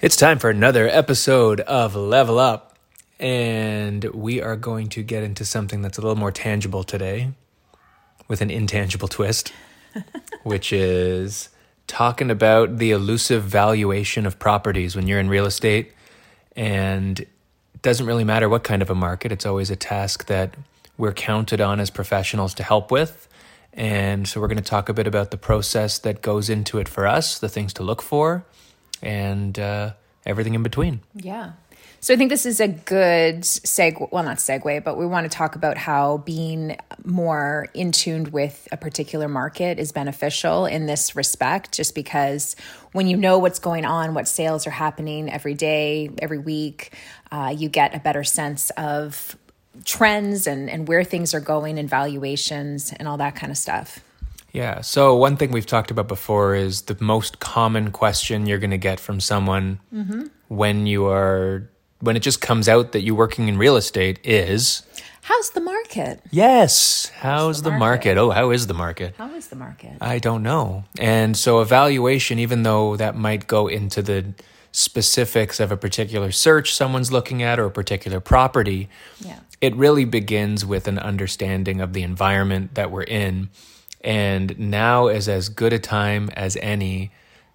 It's time for another episode of Level Up, and we are going to get into something that's a little more tangible today with an intangible twist, which is talking about the elusive valuation of properties when you're in real estate. And it doesn't really matter what kind of a market, it's always a task that we're counted on as professionals to help with. And so we're going to talk a bit about the process that goes into it for us, the things to look for, and uh, everything in between. Yeah. So I think this is a good segue, well, not segue, but we want to talk about how being more in tuned with a particular market is beneficial in this respect, just because when you know what's going on, what sales are happening every day, every week, uh, you get a better sense of trends and, and where things are going and valuations and all that kind of stuff. Yeah. So, one thing we've talked about before is the most common question you're going to get from someone mm-hmm. when you are, when it just comes out that you're working in real estate is, How's the market? Yes. How's the, the market? market? Oh, how is the market? How is the market? I don't know. And so, evaluation, even though that might go into the specifics of a particular search someone's looking at or a particular property, Yeah. It really begins with an understanding of the environment that we're in. And now is as good a time as any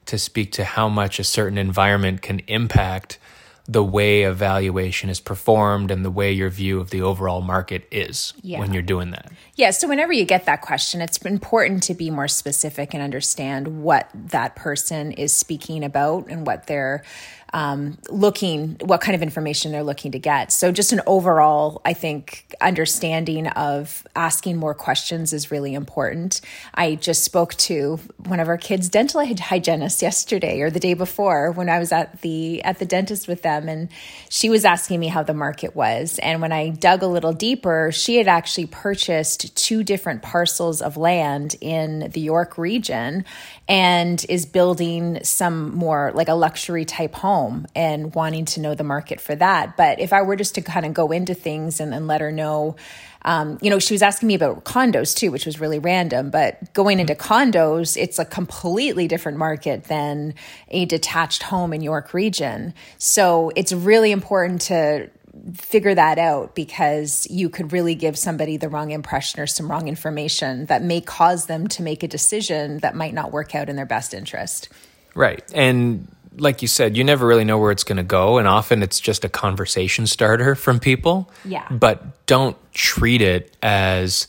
to speak to how much a certain environment can impact the way evaluation is performed and the way your view of the overall market is Yeah. when you're doing that. Yeah, so whenever you get that question, it's important to be more specific and understand what that person is speaking about and what they're um, looking, what kind of information they're looking to get. So, just an overall, I think, understanding of asking more questions is really important. I just spoke to one of our kids' dental hy- hygienists yesterday or the day before when I was at the at the dentist with them, and she was asking me how the market was. And when I dug a little deeper, she had actually purchased two different parcels of land in the York region and is building some more like a luxury type home and wanting to know the market for that. But if I were just to kind of go into things and, and let her know, um, you know, she was asking me about condos too, which was really random. But going into condos, it's a completely different market than a detached home in York region. So it's really important to figure that out because you could really give somebody the wrong impression or some wrong information that may cause them to make a decision that might not work out in their best interest. Right. And like you said, you never really know where it's going to go. And often it's just a conversation starter from people. Yeah. But don't treat it as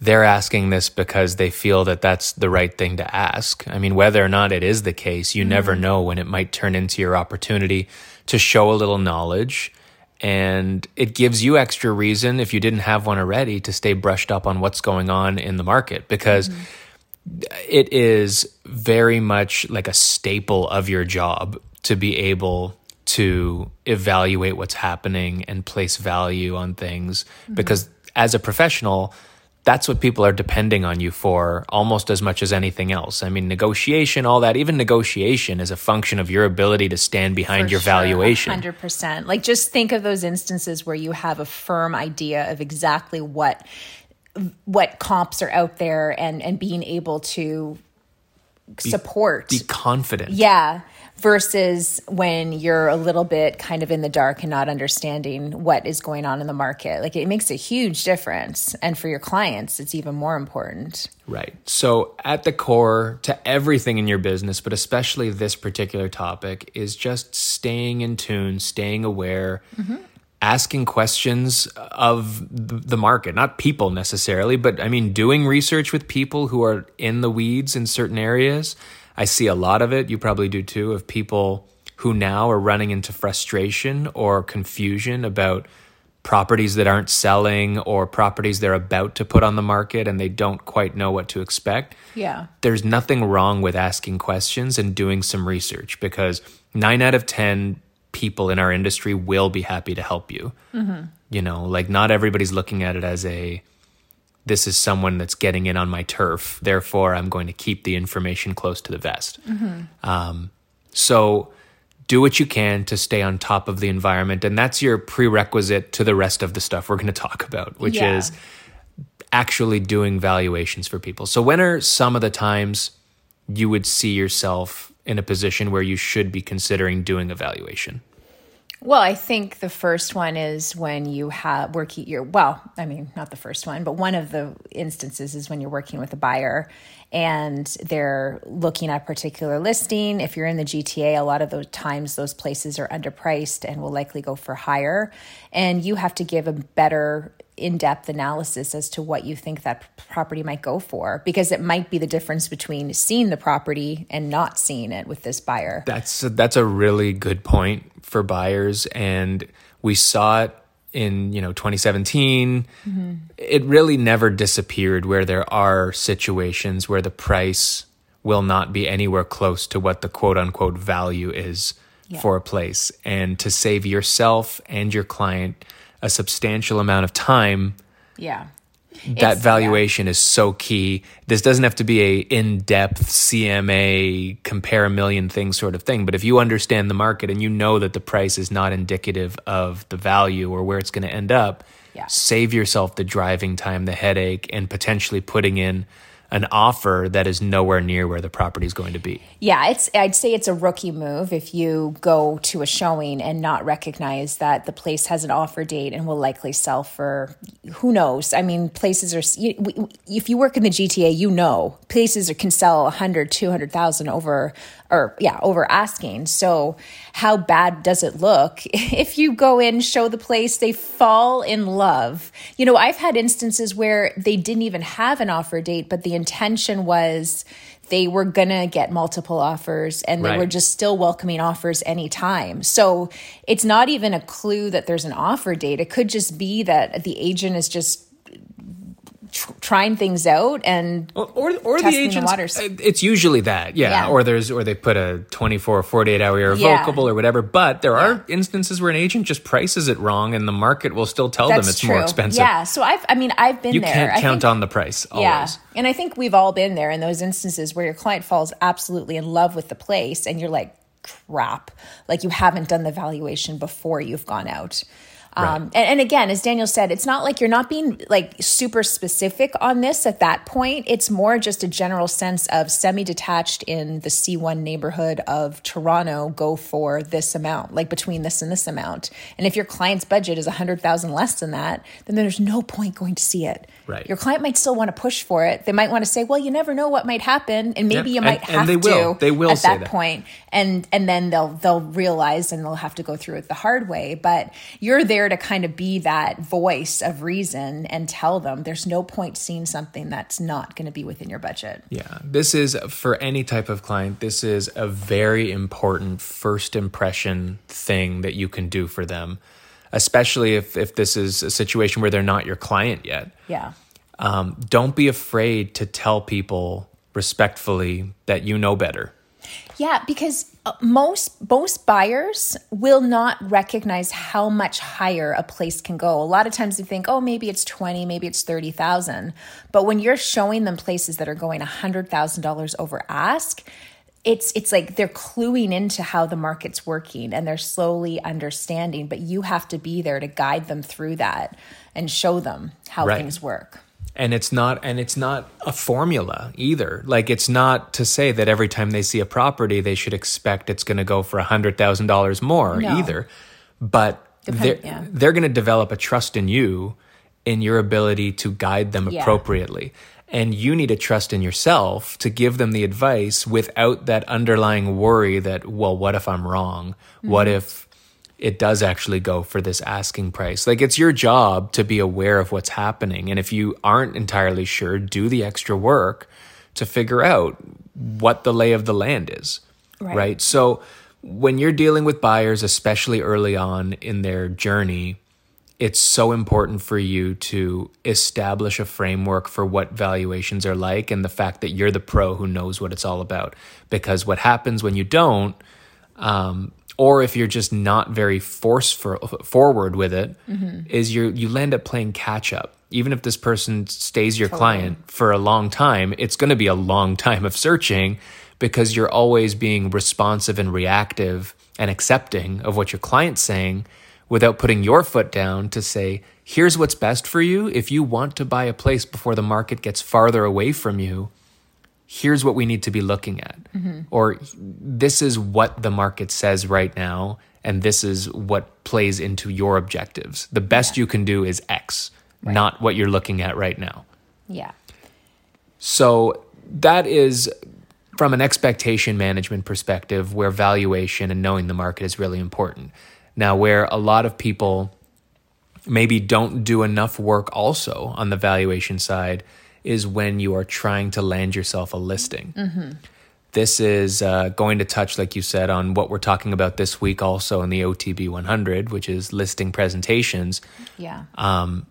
they're asking this because they feel that that's the right thing to ask. I mean, whether or not it is the case, you never mm-hmm. know when it might turn into your opportunity to show a little knowledge. And it gives you extra reason, if you didn't have one already, to stay brushed up on what's going on in the market because mm-hmm. It is very much like a staple of your job to be able to evaluate what's happening and place value on things mm-hmm. because as a professional that's what people are depending on you for almost as much as anything else. I mean, negotiation, all that, even negotiation is a function of your ability to stand behind your valuation. Hundred percent. Like just think of those instances where you have a firm idea of exactly what what comps are out there and and being able to support. Be confident. yeah. Versus when you're a little bit kind of in the dark and not understanding what is going on in the market. Like it makes a huge difference. And for your clients, it's even more important. Right. So, at the core to everything in your business, but especially this particular topic, is just staying in tune, staying aware, mm-hmm. Asking questions of the market, not people necessarily, but I mean, doing research with people who are in the weeds in certain areas. I see a lot of it, you probably do too, of people who now are running into frustration or confusion about properties that aren't selling or properties they're about to put on the market and they don't quite know what to expect. Yeah. There's nothing wrong with asking questions and doing some research because nine out of 10 people in our industry will be happy to help you. You know, like not everybody's looking at it as a, this is someone that's getting in on my turf. Therefore, I'm going to keep the information close to the vest. Um, so do what you can to stay on top of the environment. And that's your prerequisite to the rest of the stuff we're going to talk about, which Yeah. is actually doing valuations for people. So, when are some of the times you would see yourself in a position where you should be considering doing evaluation? Well, I think the first one is when you have working your well, I mean, not the first one, but one of the instances is when you're working with a buyer and they're looking at a particular listing. If you're in the GTA, a lot of those times those places are underpriced and will likely go for higher. And you have to give a better in-depth analysis as to what you think that property might go for because it might be the difference between seeing the property and not seeing it with this buyer. That's that's a really good point for buyers, and we saw it in you know 2017. Mm-hmm. It really never disappeared. Where there are situations where the price will not be anywhere close to what the quote unquote value is for a place, and to save yourself and your client a substantial amount of time Yeah. that It's- valuation is so key. This doesn't have to be a in-depth CMA compare a million things sort of thing, but if you understand the market and you know that the price is not indicative of the value or where it's going to end up, Yeah. save yourself the driving time, the headache and potentially putting in an offer that is nowhere near where the property is going to be. Yeah, it's I'd say it's a rookie move if you go to a showing and not recognize that the place has an offer date and will likely sell for who knows. I mean, places are if you work in the GTA, you know, places can sell 100, 200,000 over or yeah, over asking. So, how bad does it look if you go in, show the place, they fall in love? You know, I've had instances where they didn't even have an offer date, but the intention was they were gonna get multiple offers and they Right. were just still welcoming offers anytime. So it's not even a clue that there's an offer date. It could just be that the agent is just tr- trying things out and or or the Testing the agents waters. uh, it's usually that yeah. Yeah. or there's or they put a 24 or 48 hour Yeah. irrevocable or whatever but there are instances where an agent just prices it wrong and the market will still tell them it's true. more expensive Yeah. So I've, I mean, I've been you there. can't I count think- on the price always Yeah. And I think we've all been there in those instances where your client falls absolutely in love with the place and you're like, crap. Like you haven't done the valuation before you've gone out. Um, and, and again, as Daniel said, it's not like you're not being like super specific on this at that point. It's more just a general sense of semi detached in the C1 neighborhood of Toronto, go for this amount, like between this and this amount. And if your client's budget is 100,000 less than that, then there's no point going to see it. Right. Your client might still want to push for it. They might want to say, "Well, you never know what might happen, and maybe Yep. you might and have they to." will. They will at say that, that. point, and and then they'll they'll realize and they'll have to go through it the hard way. But you're there to kind of be that voice of reason and tell them there's no point seeing something that's not going to be within your budget. Yeah, this is for any type of client. This is a very important first impression thing that you can do for them, especially if if this is a situation where they're not your client yet. Yeah. Um, don't be afraid to tell people respectfully that you know better. Yeah, because uh, most most buyers will not recognize how much higher a place can go. A lot of times they think, "Oh, maybe it's 20, maybe it's 30,000." But when you're showing them places that are going $100,000 over ask, it's it's like they're cluing into how the market's working and they're slowly understanding, but you have to be there to guide them through that and show them how Right. things work. and it's not and it's not a formula either like it's not to say that every time they see a property they should expect it's going to go for a hundred thousand dollars more No. either but they're, yeah. they're going to develop a trust in you in your ability to guide them Yeah. appropriately and you need to trust in yourself to give them the advice without that underlying worry that well what if i'm wrong what mm-hmm. if it does actually go for this asking price. Like it's your job to be aware of what's happening. And if you aren't entirely sure, do the extra work to figure out what the lay of the land is. Right. So when you're dealing with buyers, especially early on in their journey, it's so important for you to establish a framework for what valuations are like and the fact that you're the pro who knows what it's all about. Because what happens when you don't, um, or if you're just not very force for, forward with it, Mm-hmm. is you you land up playing catch up. Even if this person stays your client for a long time, it's going to be a long time of searching because you're always being responsive and reactive and accepting of what your client's saying without putting your foot down to say, here's what's best for you. If you want to buy a place before the market gets farther away from you, here's what we need to be looking at. Mm-hmm. Or this is what the market says right now, and this is what plays into your objectives. The best you can do is X, not what you're looking at right now. Yeah. So that is from an expectation management perspective where valuation and knowing the market is really important. Now, where a lot of people maybe don't do enough work also on the valuation side is when you are trying to land yourself a listing. This is uh, going to touch, like you said, on what we're talking about this week also in the OTB 100, which is listing presentations Yeah. Um,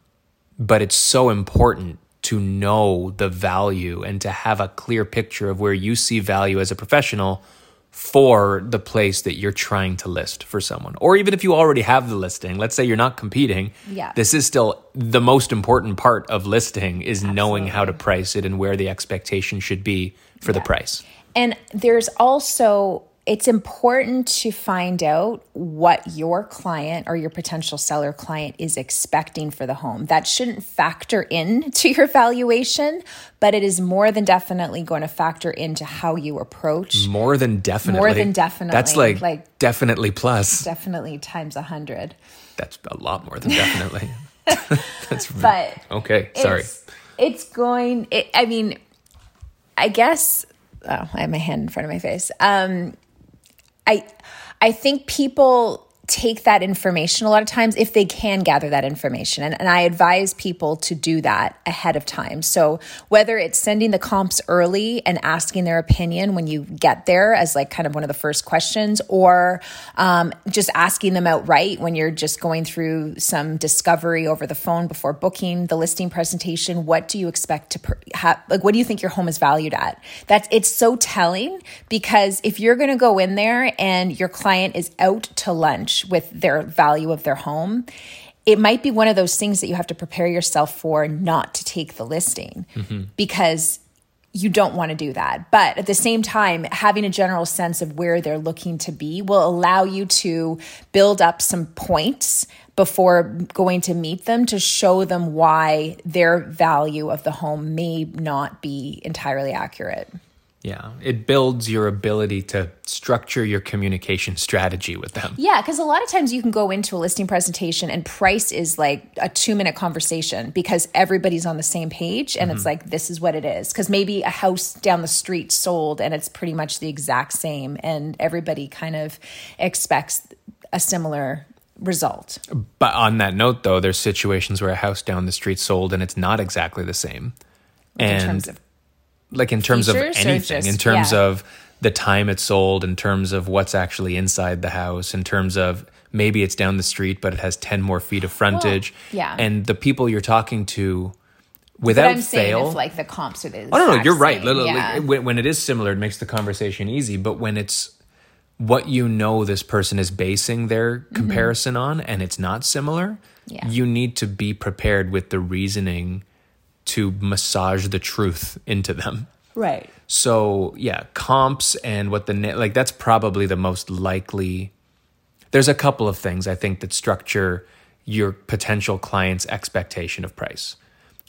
but it's so important to know the value and to have a clear picture of where you see value as a professional for the place that you're trying to list for someone. Or even if you already have the listing, let's say you're not competing, Yeah. this is still the most important part of listing is knowing how to price it and where the expectation should be for the price. And there's also, it's important to find out what your client or your potential seller client is expecting for the home. That shouldn't factor in to your valuation, but it is more than definitely going to factor into how you approach. More than definitely. More than definitely, That's like, like- definitely plus. Definitely times a hundred. That's a lot more than definitely. That's But okay. Sorry. It's, it's going. It, I mean, I guess. Oh, I have my hand in front of my face. Um, I, I think people take that information a lot of times if they can gather that information. And, and I advise people to do that ahead of time. So whether it's sending the comps early and asking their opinion when you get there as like kind of one of the first questions, or um, just asking them outright when you're just going through some discovery over the phone before booking the listing presentation, what do you expect to per- have? Like, what do you think your home is valued at? That's it's so telling because if you're going to go in there and your client is out to lunch with their value of their home, it might be one of those things that you have to prepare yourself for not to take the listing mm-hmm. because you don't want to do that. But at the same time, having a general sense of where they're looking to be will allow you to build up some points before going to meet them to show them why their value of the home may not be entirely accurate. Yeah, it builds your ability to structure your communication strategy with them. Yeah, because a lot of times you can go into a listing presentation and price is like a two minute conversation because everybody's on the same page and it's mm-hmm. like, this is what it is. Because maybe a house down the street sold and it's pretty much the exact same and everybody kind of expects a similar result. But on that note, though, there's situations where a house down the street sold and it's not exactly the same. And in terms of like in terms of features anything, just- in terms yeah. of the time it sold, in terms of what's actually inside the house, in terms of maybe it's down the street, but it has 10 more feet of frontage. yeah. And the people you're talking to but without I'm saying fail. if like the comps are the Oh no, no, you're right. same, yeah. When, when it is similar, it makes the conversation easy. But when it's what you know this person is basing their comparison on, and it's not similar, Mm-hmm. Yeah. you need to be prepared with the reasoning to massage the truth into them. right. So yeah, comps and what the like that's probably the most likely. There's a couple of things I think that structure your potential client's expectation of price.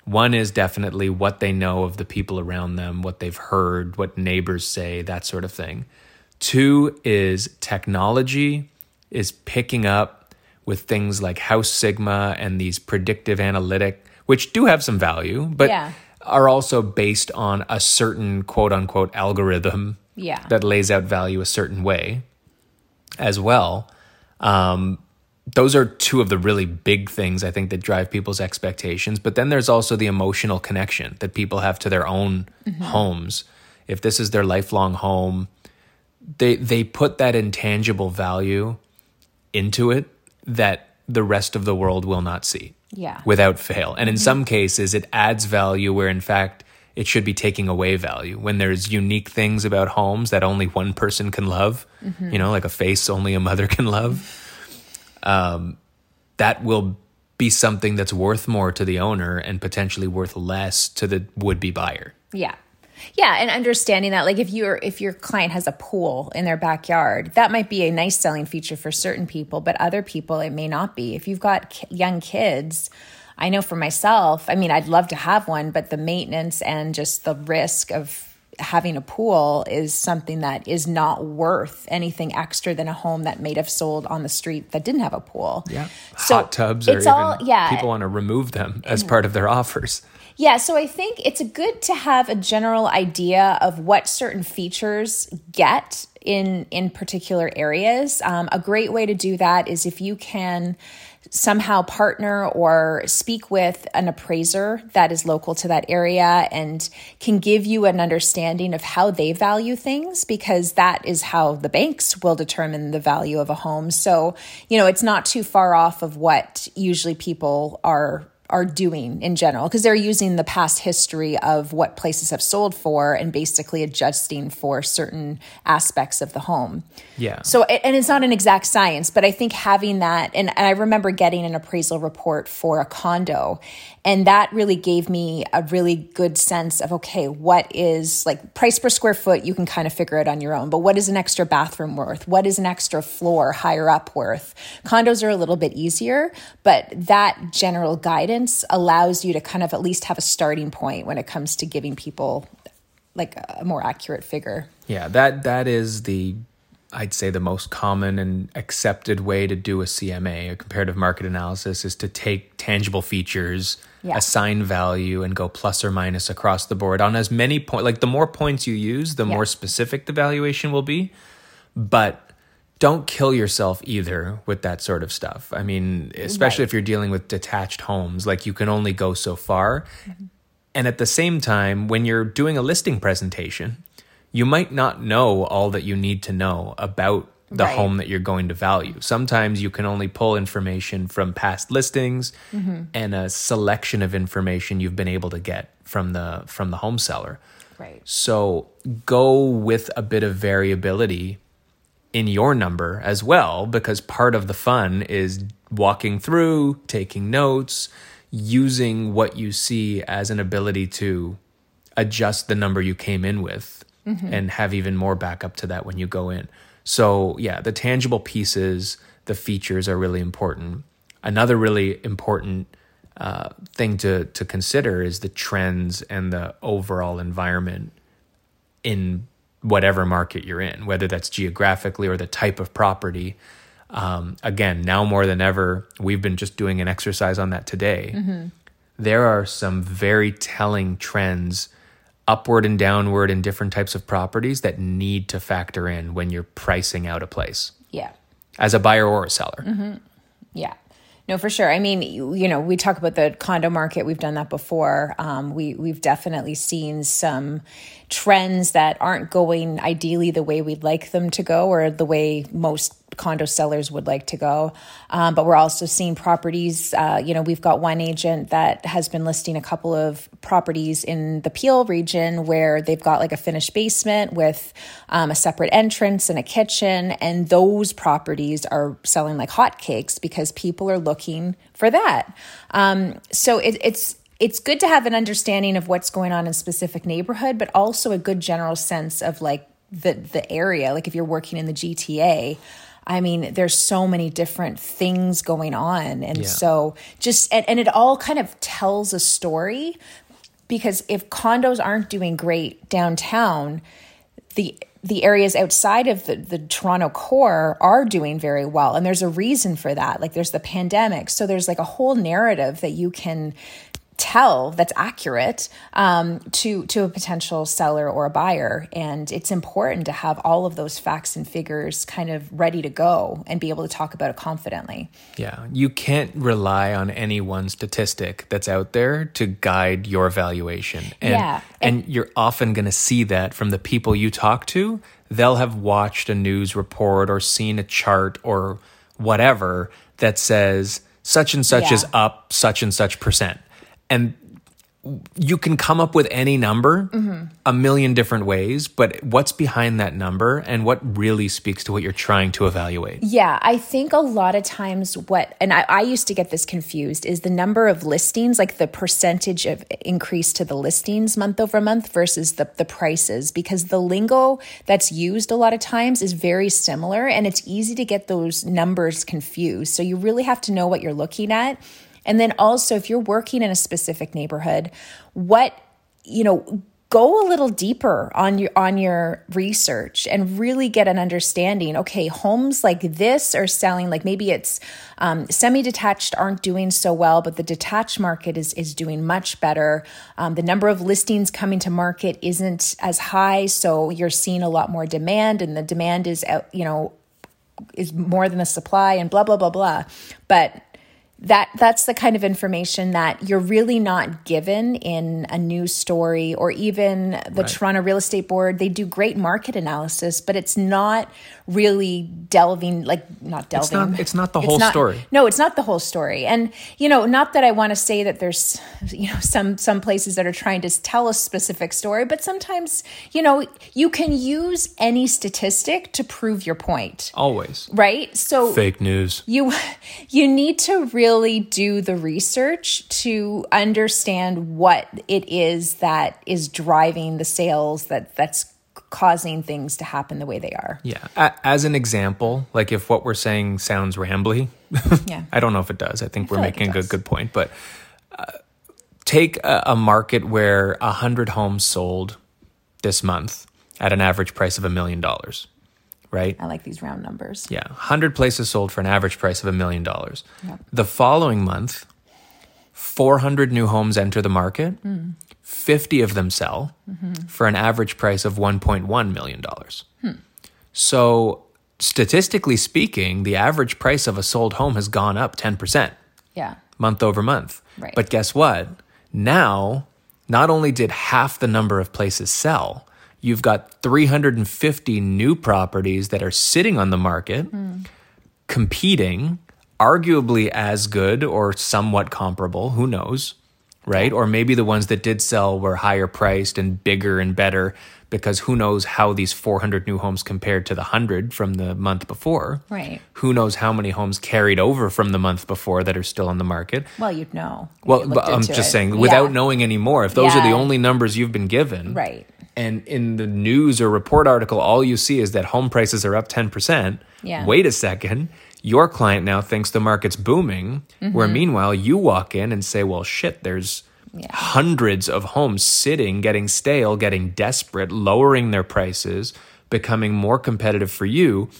One is definitely what they know of the people around them, what they've heard, what neighbors say, that sort of thing. Two is technology is picking up with things like House Sigma and these predictive analytic, which do have some value, but Yeah. are also based on a certain quote unquote algorithm Yeah. that lays out value a certain way as well. Um, those are two of the really big things I think that drive people's expectations. But then there's also the emotional connection that people have to their own homes. If this is their lifelong home, they they put that intangible value into it that the rest of the world will not see. Yeah. Without fail. And in some cases, it adds value where, in fact, it should be taking away value. When there's unique things about homes that only one person can love, you know, like a face only a mother can love, um, that will be something that's worth more to the owner and potentially worth less to the would be buyer. Yeah. Yeah, and understanding that like if your if your client has a pool in their backyard, that might be a nice selling feature for certain people, but other people it may not be. If you've got young kids, I know for myself, I mean, I'd love to have one, but the maintenance and just the risk of having a pool is something that is not worth anything extra than a home that may have sold on the street that didn't have a pool. Yeah. So Hot tubs or it's even all- yeah. people want to remove them as part of their offers. Yeah, so I think it's good to have a general idea of what certain features get in in particular areas. Um, a great way to do that is if you can somehow partner or speak with an appraiser that is local to that area and can give you an understanding of how they value things because that is how the banks will determine the value of a home. So, you know, it's not too far off of what usually people are are doing in general because they're using the past history of what places have sold for and basically adjusting for certain aspects of the home. Yeah. So, and it's not an exact science, but I think having that, and, and I remember getting an appraisal report for a condo, and that really gave me a really good sense of okay, what is like price per square foot, you can kind of figure it on your own, but what is an extra bathroom worth? What is an extra floor higher up worth? Condos are a little bit easier, but that general guidance allows you to kind of at least have a starting point when it comes to giving people like a more accurate figure. Yeah, that that is the I'd say the most common and accepted way to do a CMA, a comparative market analysis, is to take tangible features, Yeah. assign value, and go plus or minus across the board on as many points. Like the more points you use, the Yeah. more specific the valuation will be. But don't kill yourself either with that sort of stuff. I mean, especially Right. if you're dealing with detached homes, like you can only go so far. Mm-hmm. And at the same time, when you're doing a listing presentation, you might not know all that you need to know about the Right. home that you're going to value. Sometimes you can only pull information from past listings mm-hmm. and a selection of information you've been able to get from the from the home seller. Right. So go with a bit of variability in your number as well, because part of the fun is walking through, taking notes, using what you see as an ability to adjust the number you came in with and have even more backup to that when you go in. So, yeah, the tangible pieces, the features are really important. Another really important uh, thing to, to consider is the trends and the overall environment in whatever market you're in, whether that's geographically or the type of property. Um, again, now more than ever, we've been just doing an exercise on that today. There are some very telling trends upward and downward in different types of properties that need to factor in when you're pricing out a place Yeah. as a buyer or a seller. Yeah. No, for sure. I mean, you, you know, we talk about the condo market. We've done that before. Um, we we've definitely seen some trends that aren't going ideally the way we'd like them to go, or the way most condo sellers would like to go. Um, but we're also seeing properties. Uh, you know, we've got one agent that has been listing a couple of properties in the Peel region where they've got like a finished basement with um, a separate entrance and a kitchen, and those properties are selling like hotcakes because people are looking for that. Um, so it, it's it's good to have an understanding of what's going on in a specific neighborhood, but also a good general sense of like the the area. Like if you're working in the GTA, I mean, there's so many different things going on, and Yeah. so just and, and it all kind of tells a story because if condos aren't doing great downtown, the the areas outside of the, the Toronto core are doing very well. And there's a reason for that. Like there's the pandemic. So there's like a whole narrative that you can tell that's accurate um, to to a potential seller or a buyer and it's important to have all of those facts and figures kind of ready to go and be able to talk about it confidently Yeah, you can't rely on any one statistic that's out there to guide your valuation. And, Yeah. and you're often going to see that from the people you talk to. They'll have watched a news report or seen a chart or whatever that says such and such Yeah. is up such and such percent. And you can come up with any number Mm-hmm. a million different ways, but what's behind that number and what really speaks to what you're trying to evaluate? Yeah, I think a lot of times what, and I, I used to get this confused, is the number of listings, like the percentage of increase to the listings month over month versus the, the prices, because the lingo that's used a lot of times is very similar and it's easy to get those numbers confused. So you really have to know what you're looking at. And then also, if you're working in a specific neighborhood, what, you know, go a little deeper on your on your research and really get an understanding okay homes like this are selling like maybe it's um, semi-detached aren't doing so well but the detached market is is doing much better. Um, the number of listings coming to market isn't as high so you're seeing a lot more demand and the demand is you know is more than the supply and blah blah blah blah. But that that's the kind of information that you're really not given in a news story or even the Toronto Real Estate Board they do great market analysis but it's not really delving like not delving not- it's not the whole not- story. no it's not the whole story and you know not that I want to say that there's you know some some places that are trying to tell a specific story but sometimes you know you can use any statistic to prove your point Always. right so Fake news. you you need to really do the research to understand what it is that is driving the sales that that's causing things to happen the way they are Yeah. As an example, like if what we're saying sounds rambly, Yeah. I don't know if it does. I think we're feel like making a good good point. But uh, take a, a market where a hundred homes sold this month at an average price of a million dollars, right? i like these round numbers Yeah, 100 places sold for an average price of a million dollars. The following month, 400 new homes enter the market. 50 of them sell for an average price of 1.1 million dollars. So, statistically speaking, the average price of a sold home has gone up 10% yeah month over month. Right. But guess what? Now, not only did half the number of places sell, you've got 350 new properties that are sitting on the market, competing, arguably as good or somewhat comparable, who knows, right? Or maybe the ones that did sell were higher priced and bigger and better because who knows how these 400 new homes compared to the 100 from the month before. Right. Who knows how many homes carried over from the month before that are still on the market? well you'd know Well, I'm just it. saying, without Yeah. knowing any more, if those are the only numbers you've been given, Right. And in the news or report article, all you see is that home prices are up 10%. Yeah. Wait a second. Your client now thinks the market's booming, Mm-hmm. where meanwhile you walk in and say, well, shit, there's hundreds of homes sitting, getting stale, getting desperate, lowering their prices, becoming more competitive for you.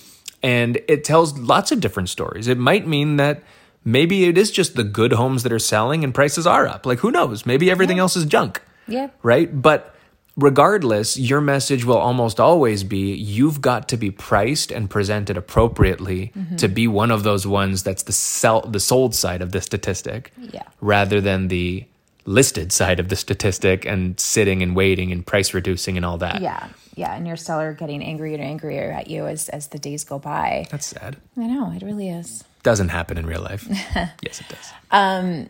And it tells lots of different stories. It might mean that maybe it is just the good homes that are selling and prices are up. Like, who knows? Maybe everything else is junk yeah right? But regardless, your message will almost always be you've got to be priced and presented appropriately mm-hmm. to be one of those ones that's the sell the sold side of the statistic Yeah. rather than the listed side of the statistic and sitting and waiting and price reducing and all that. yeah yeah and your seller getting angrier and angrier at you as as the days go by That's sad. i know it really is Doesn't happen in real life. yes, it does. Um,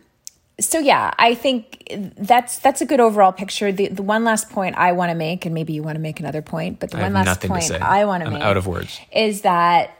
so yeah, I think that's that's a good overall picture. The the one last point I want to make, and maybe you want to make another point, but the I one last point. I want to make out of words. is that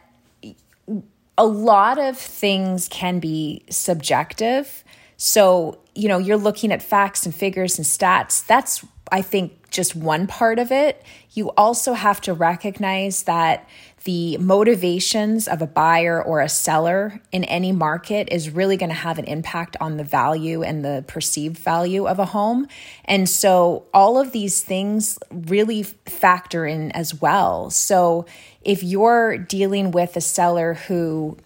a lot of things can be subjective. So, you know, you're looking at facts and figures and stats. That's, I think, just one part of it. You also have to recognize that the motivations of a buyer or a seller in any market is really going to have an impact on the value and the perceived value of a home. And so all of these things really factor in as well. So if you're dealing with a seller who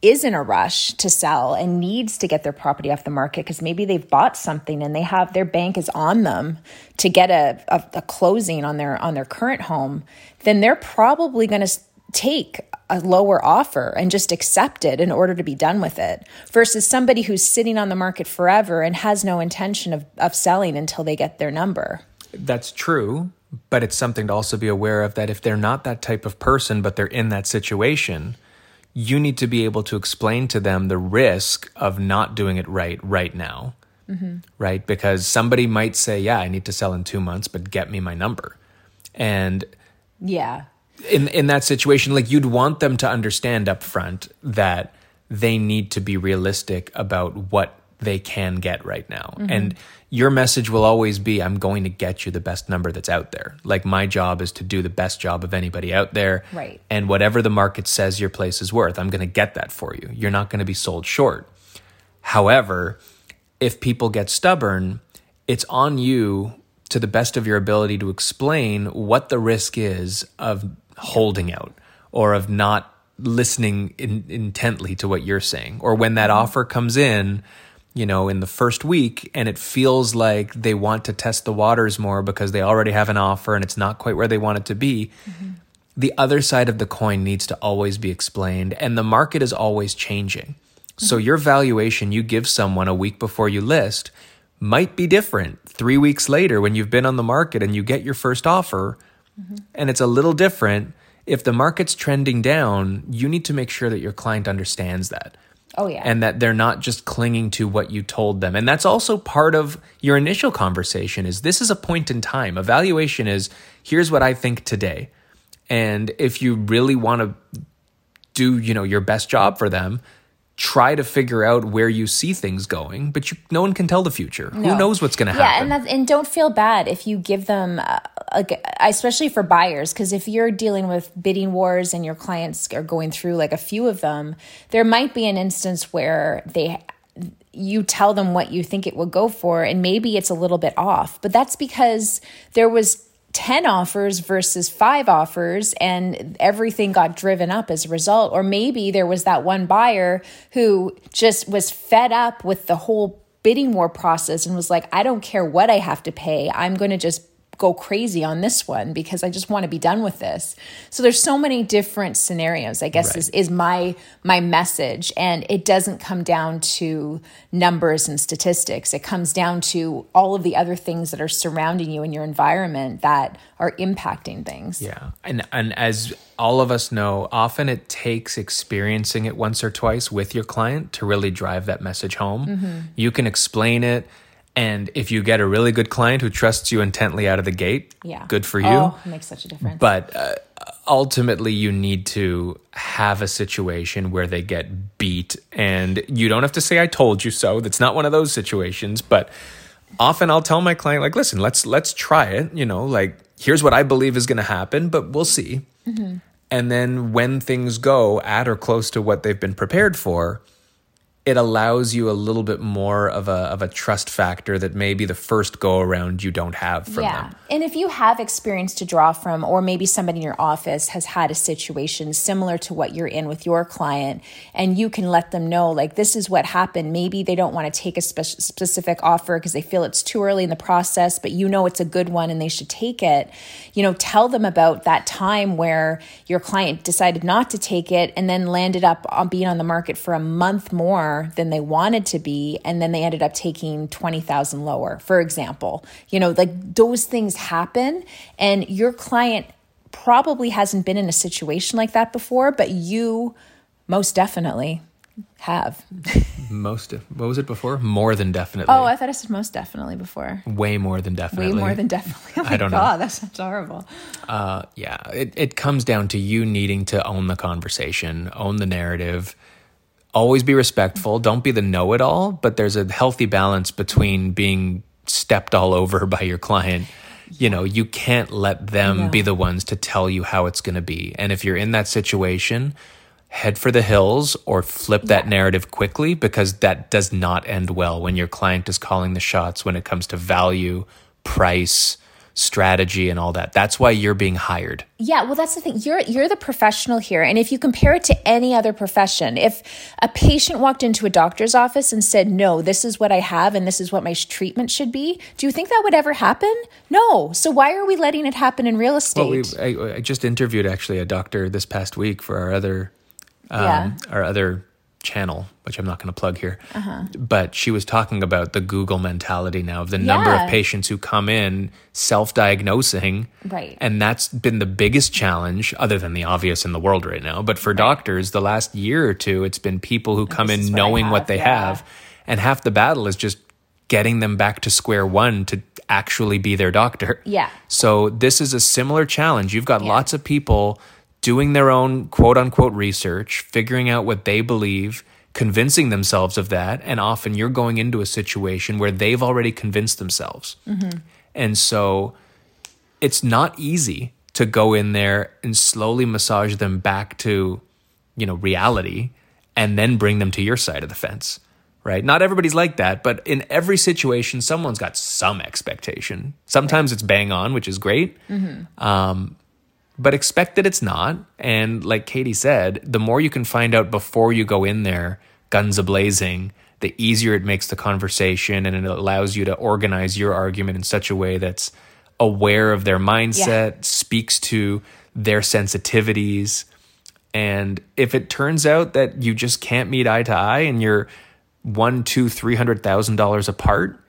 is in a rush to sell and needs to get their property off the market because maybe they've bought something and they have their bank is on them to get a, a, a closing on their on their current home then they're probably going to take a lower offer and just accept it in order to be done with it versus somebody who's sitting on the market forever and has no intention of, of selling until they get their number. That's true, but it's something to also be aware of that if they're not that type of person, but they're in that situation, you need to be able to explain to them the risk of not doing it right right now. Mm-hmm. Right? Because somebody might say, Yeah, I need to sell in two months, but get me my number. And Yeah. in in that situation like you'd want them to understand up front that they need to be realistic about what they can get right now. Mm-hmm. And your message will always be i'm going to get you the best number that's out there. Like my job is to do the best job of anybody out there. Right. and whatever the market says your place is worth i'm going to get that for you. You're not going to be sold short. However, if people get stubborn, it's on you to the best of your ability to explain what the risk is of holding out or of not listening in, intently to what you're saying. Or when that mm-hmm. offer comes in, you know, in the first week and it feels like they want to test the waters more because they already have an offer and it's not quite where they want it to be. Mm-hmm. The other side of the coin needs to always be explained and the market is always changing. So mm-hmm. your valuation you give someone a week before you list might be different 3 weeks later when you've been on the market and you get your first offer mm-hmm. and it's a little different. If the market's trending down you need to make sure that your client understands that Oh, yeah. and that they're not just clinging to what you told them. And that's also part of your initial conversation is this is a point in time. Evaluation is here's what i think today. And if you really want to do you know your best job for them try to figure out where you see things going but you, no one can tell the future. Who knows what's going to yeah, happen? Yeah, and and don't feel bad if you give them uh, like especially for buyers because if you're dealing with bidding wars and your clients are going through like a few of them, there might be an instance where they you tell them what you think it will go for and maybe it's a little bit off, but that's because there was 10 offers versus 5 offers and everything got driven up as a result or maybe there was that one buyer who just was fed up with the whole bidding war process and was like, I don't care what I have to pay. I'm going to just go crazy on this one because I just want to be done with this. So there's so many different scenarios, I guess is, is my my message. And it doesn't come down to numbers and statistics. It comes down to all of the other things that are surrounding you in your environment that are impacting things. Yeah. And and as all of us know, often it takes experiencing it once or twice with your client to really drive that message home. Mm-hmm. You can explain it and if you get a really good client who trusts you intently out of the gate, Yeah. good for you. Oh, it makes such a difference. But uh, ultimately, you need to have a situation where they get beat, and you don't have to say "I told you so." That's not one of those situations. But often, I'll tell my client, like, "Listen, let's let's try it." You know, like, here's what I believe is going to happen, but we'll see. And then when things go at or close to what they've been prepared for, it allows you a little bit more of a of a trust factor that maybe the first go around you don't have from yeah. them. And if you have experience to draw from, or maybe somebody in your office has had a situation similar to what you're in with your client, and you can let them know, like, this is what happened. Maybe they don't want to take a spe- specific offer because they feel it's too early in the process, but you know it's a good one and they should take it. You know, tell them about that time where your client decided not to take it and then landed up on being on the market for a month more than they wanted to be and then they ended up taking 20,000 lower for example you know like those things happen and your client probably hasn't been in a situation like that before but you most definitely have Most what was it before? More than definitely. oh i thought i said most definitely before way more than definitely. way more than definitely oh I don't know. god that sounds horrible Uh, yeah, it, it comes down to you needing to own the conversation, own the narrative, always be respectful. Don't be the know it all, but there's a healthy balance between being stepped all over by your client. You know, you can't let them No. be the ones to tell you how it's going to be. And if you're in that situation, head for the hills or flip that narrative quickly because that does not end well when your client is calling the shots when it comes to value, price, strategy and all that. That's why you're being hired. Yeah, well that's the thing. You're you're the professional here. And if you compare it to any other profession, if a patient walked into a doctor's office and said, "No, this is what I have and this is what my treatment should be." Do you think that would ever happen? No. So why are we letting it happen in real estate? Well, we, I, I just interviewed actually a doctor this past week for our other, um, Yeah. our other channel, which I'm not going to plug here, uh-huh. but she was talking about the Google mentality now of the number of patients who come in self diagnosing. Right. And that's been the biggest challenge, other than the obvious in the world right now. But for doctors, the last year or two, it's been people who come This in is what knowing what they yeah. have. And half the battle is just getting them back to square one to actually be their doctor. Yeah. So this is a similar challenge. You've got lots of people doing their own quote unquote research, figuring out what they believe, convincing themselves of that, and often you're going into a situation where they've already convinced themselves. And so it's not easy to go in there and slowly massage them back to, you know, reality and then bring them to your side of the fence. Right? Not everybody's like that, but in every situation, someone's got some expectation. Sometimes it's bang on, which is great. Um, but expect that it's not. And like Katie said, the more you can find out before you go in there, guns a blazing, the easier it makes the conversation and it allows you to organize your argument in such a way that's aware of their mindset, speaks to their sensitivities. And if it turns out that you just can't meet eye to eye and you're one, two, three hundred thousand dollars apart,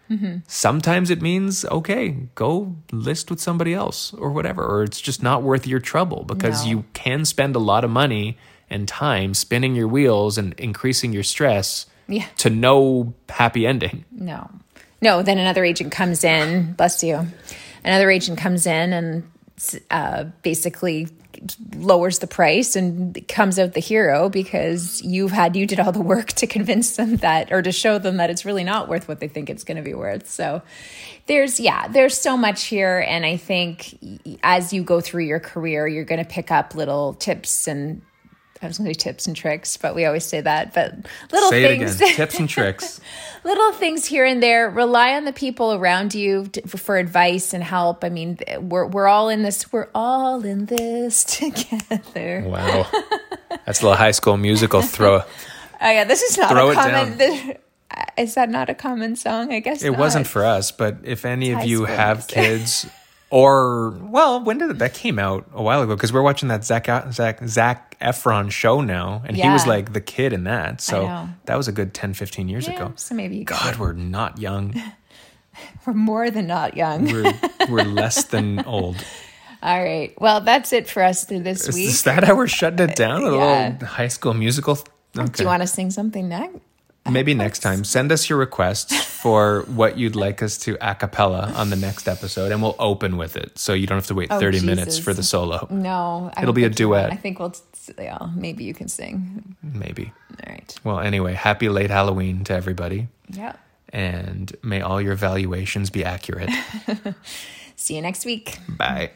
sometimes it means okay, go list with somebody else or whatever, or it's just not worth your trouble because No. you can spend a lot of money and time spinning your wheels and increasing your stress Yeah. to no happy ending. No. No, then another agent comes in, bless you. Another agent comes in and uh, basically lowers the price and comes out the hero because you've had you did all the work to convince them that or to show them that it's really not worth what they think it's going to be worth. So there's yeah, there's so much here and I think as you go through your career, you're going to pick up little tips and I was going to say tips and tricks, but we always say that. But little Say it things again. Tips and tricks. little things here and there. Rely on the people around you to, for advice and help. I mean, we're we're all in this. We're all in this together. Wow. That's a little high school musical throw. Oh yeah, this is not Throw a it common. down. this- is that not a common song? I guess It not. wasn't for us, but if any of you have kids, or well, when did it, that came out a while ago? Because we're watching that Zac Zac Zac Efron show now, and he was like the kid in that. So know. that was a good 10, 15 years Yeah, ago. so maybe you got God, it. we're not young. We're more than not young. We're we're less than old. All right. Well, that's it for us through this Is, week. is that how we're shutting it down? A Yeah. little high school musical. Okay. Do you want to sing something next? Maybe next time. Send us your requests for what you'd like us to a cappella on the next episode, and we'll open with it, so you don't have to wait Oh, thirty minutes Jesus. for the solo. No, I It'll be a duet. I think we'll. Yeah, maybe you can sing. Maybe. All right. Well, anyway, happy late Halloween to everybody, Yeah. and may all your valuations be accurate. See you next week. Bye.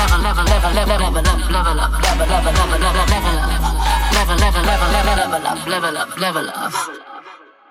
Level up, level, up, level up, level up, level up, level up.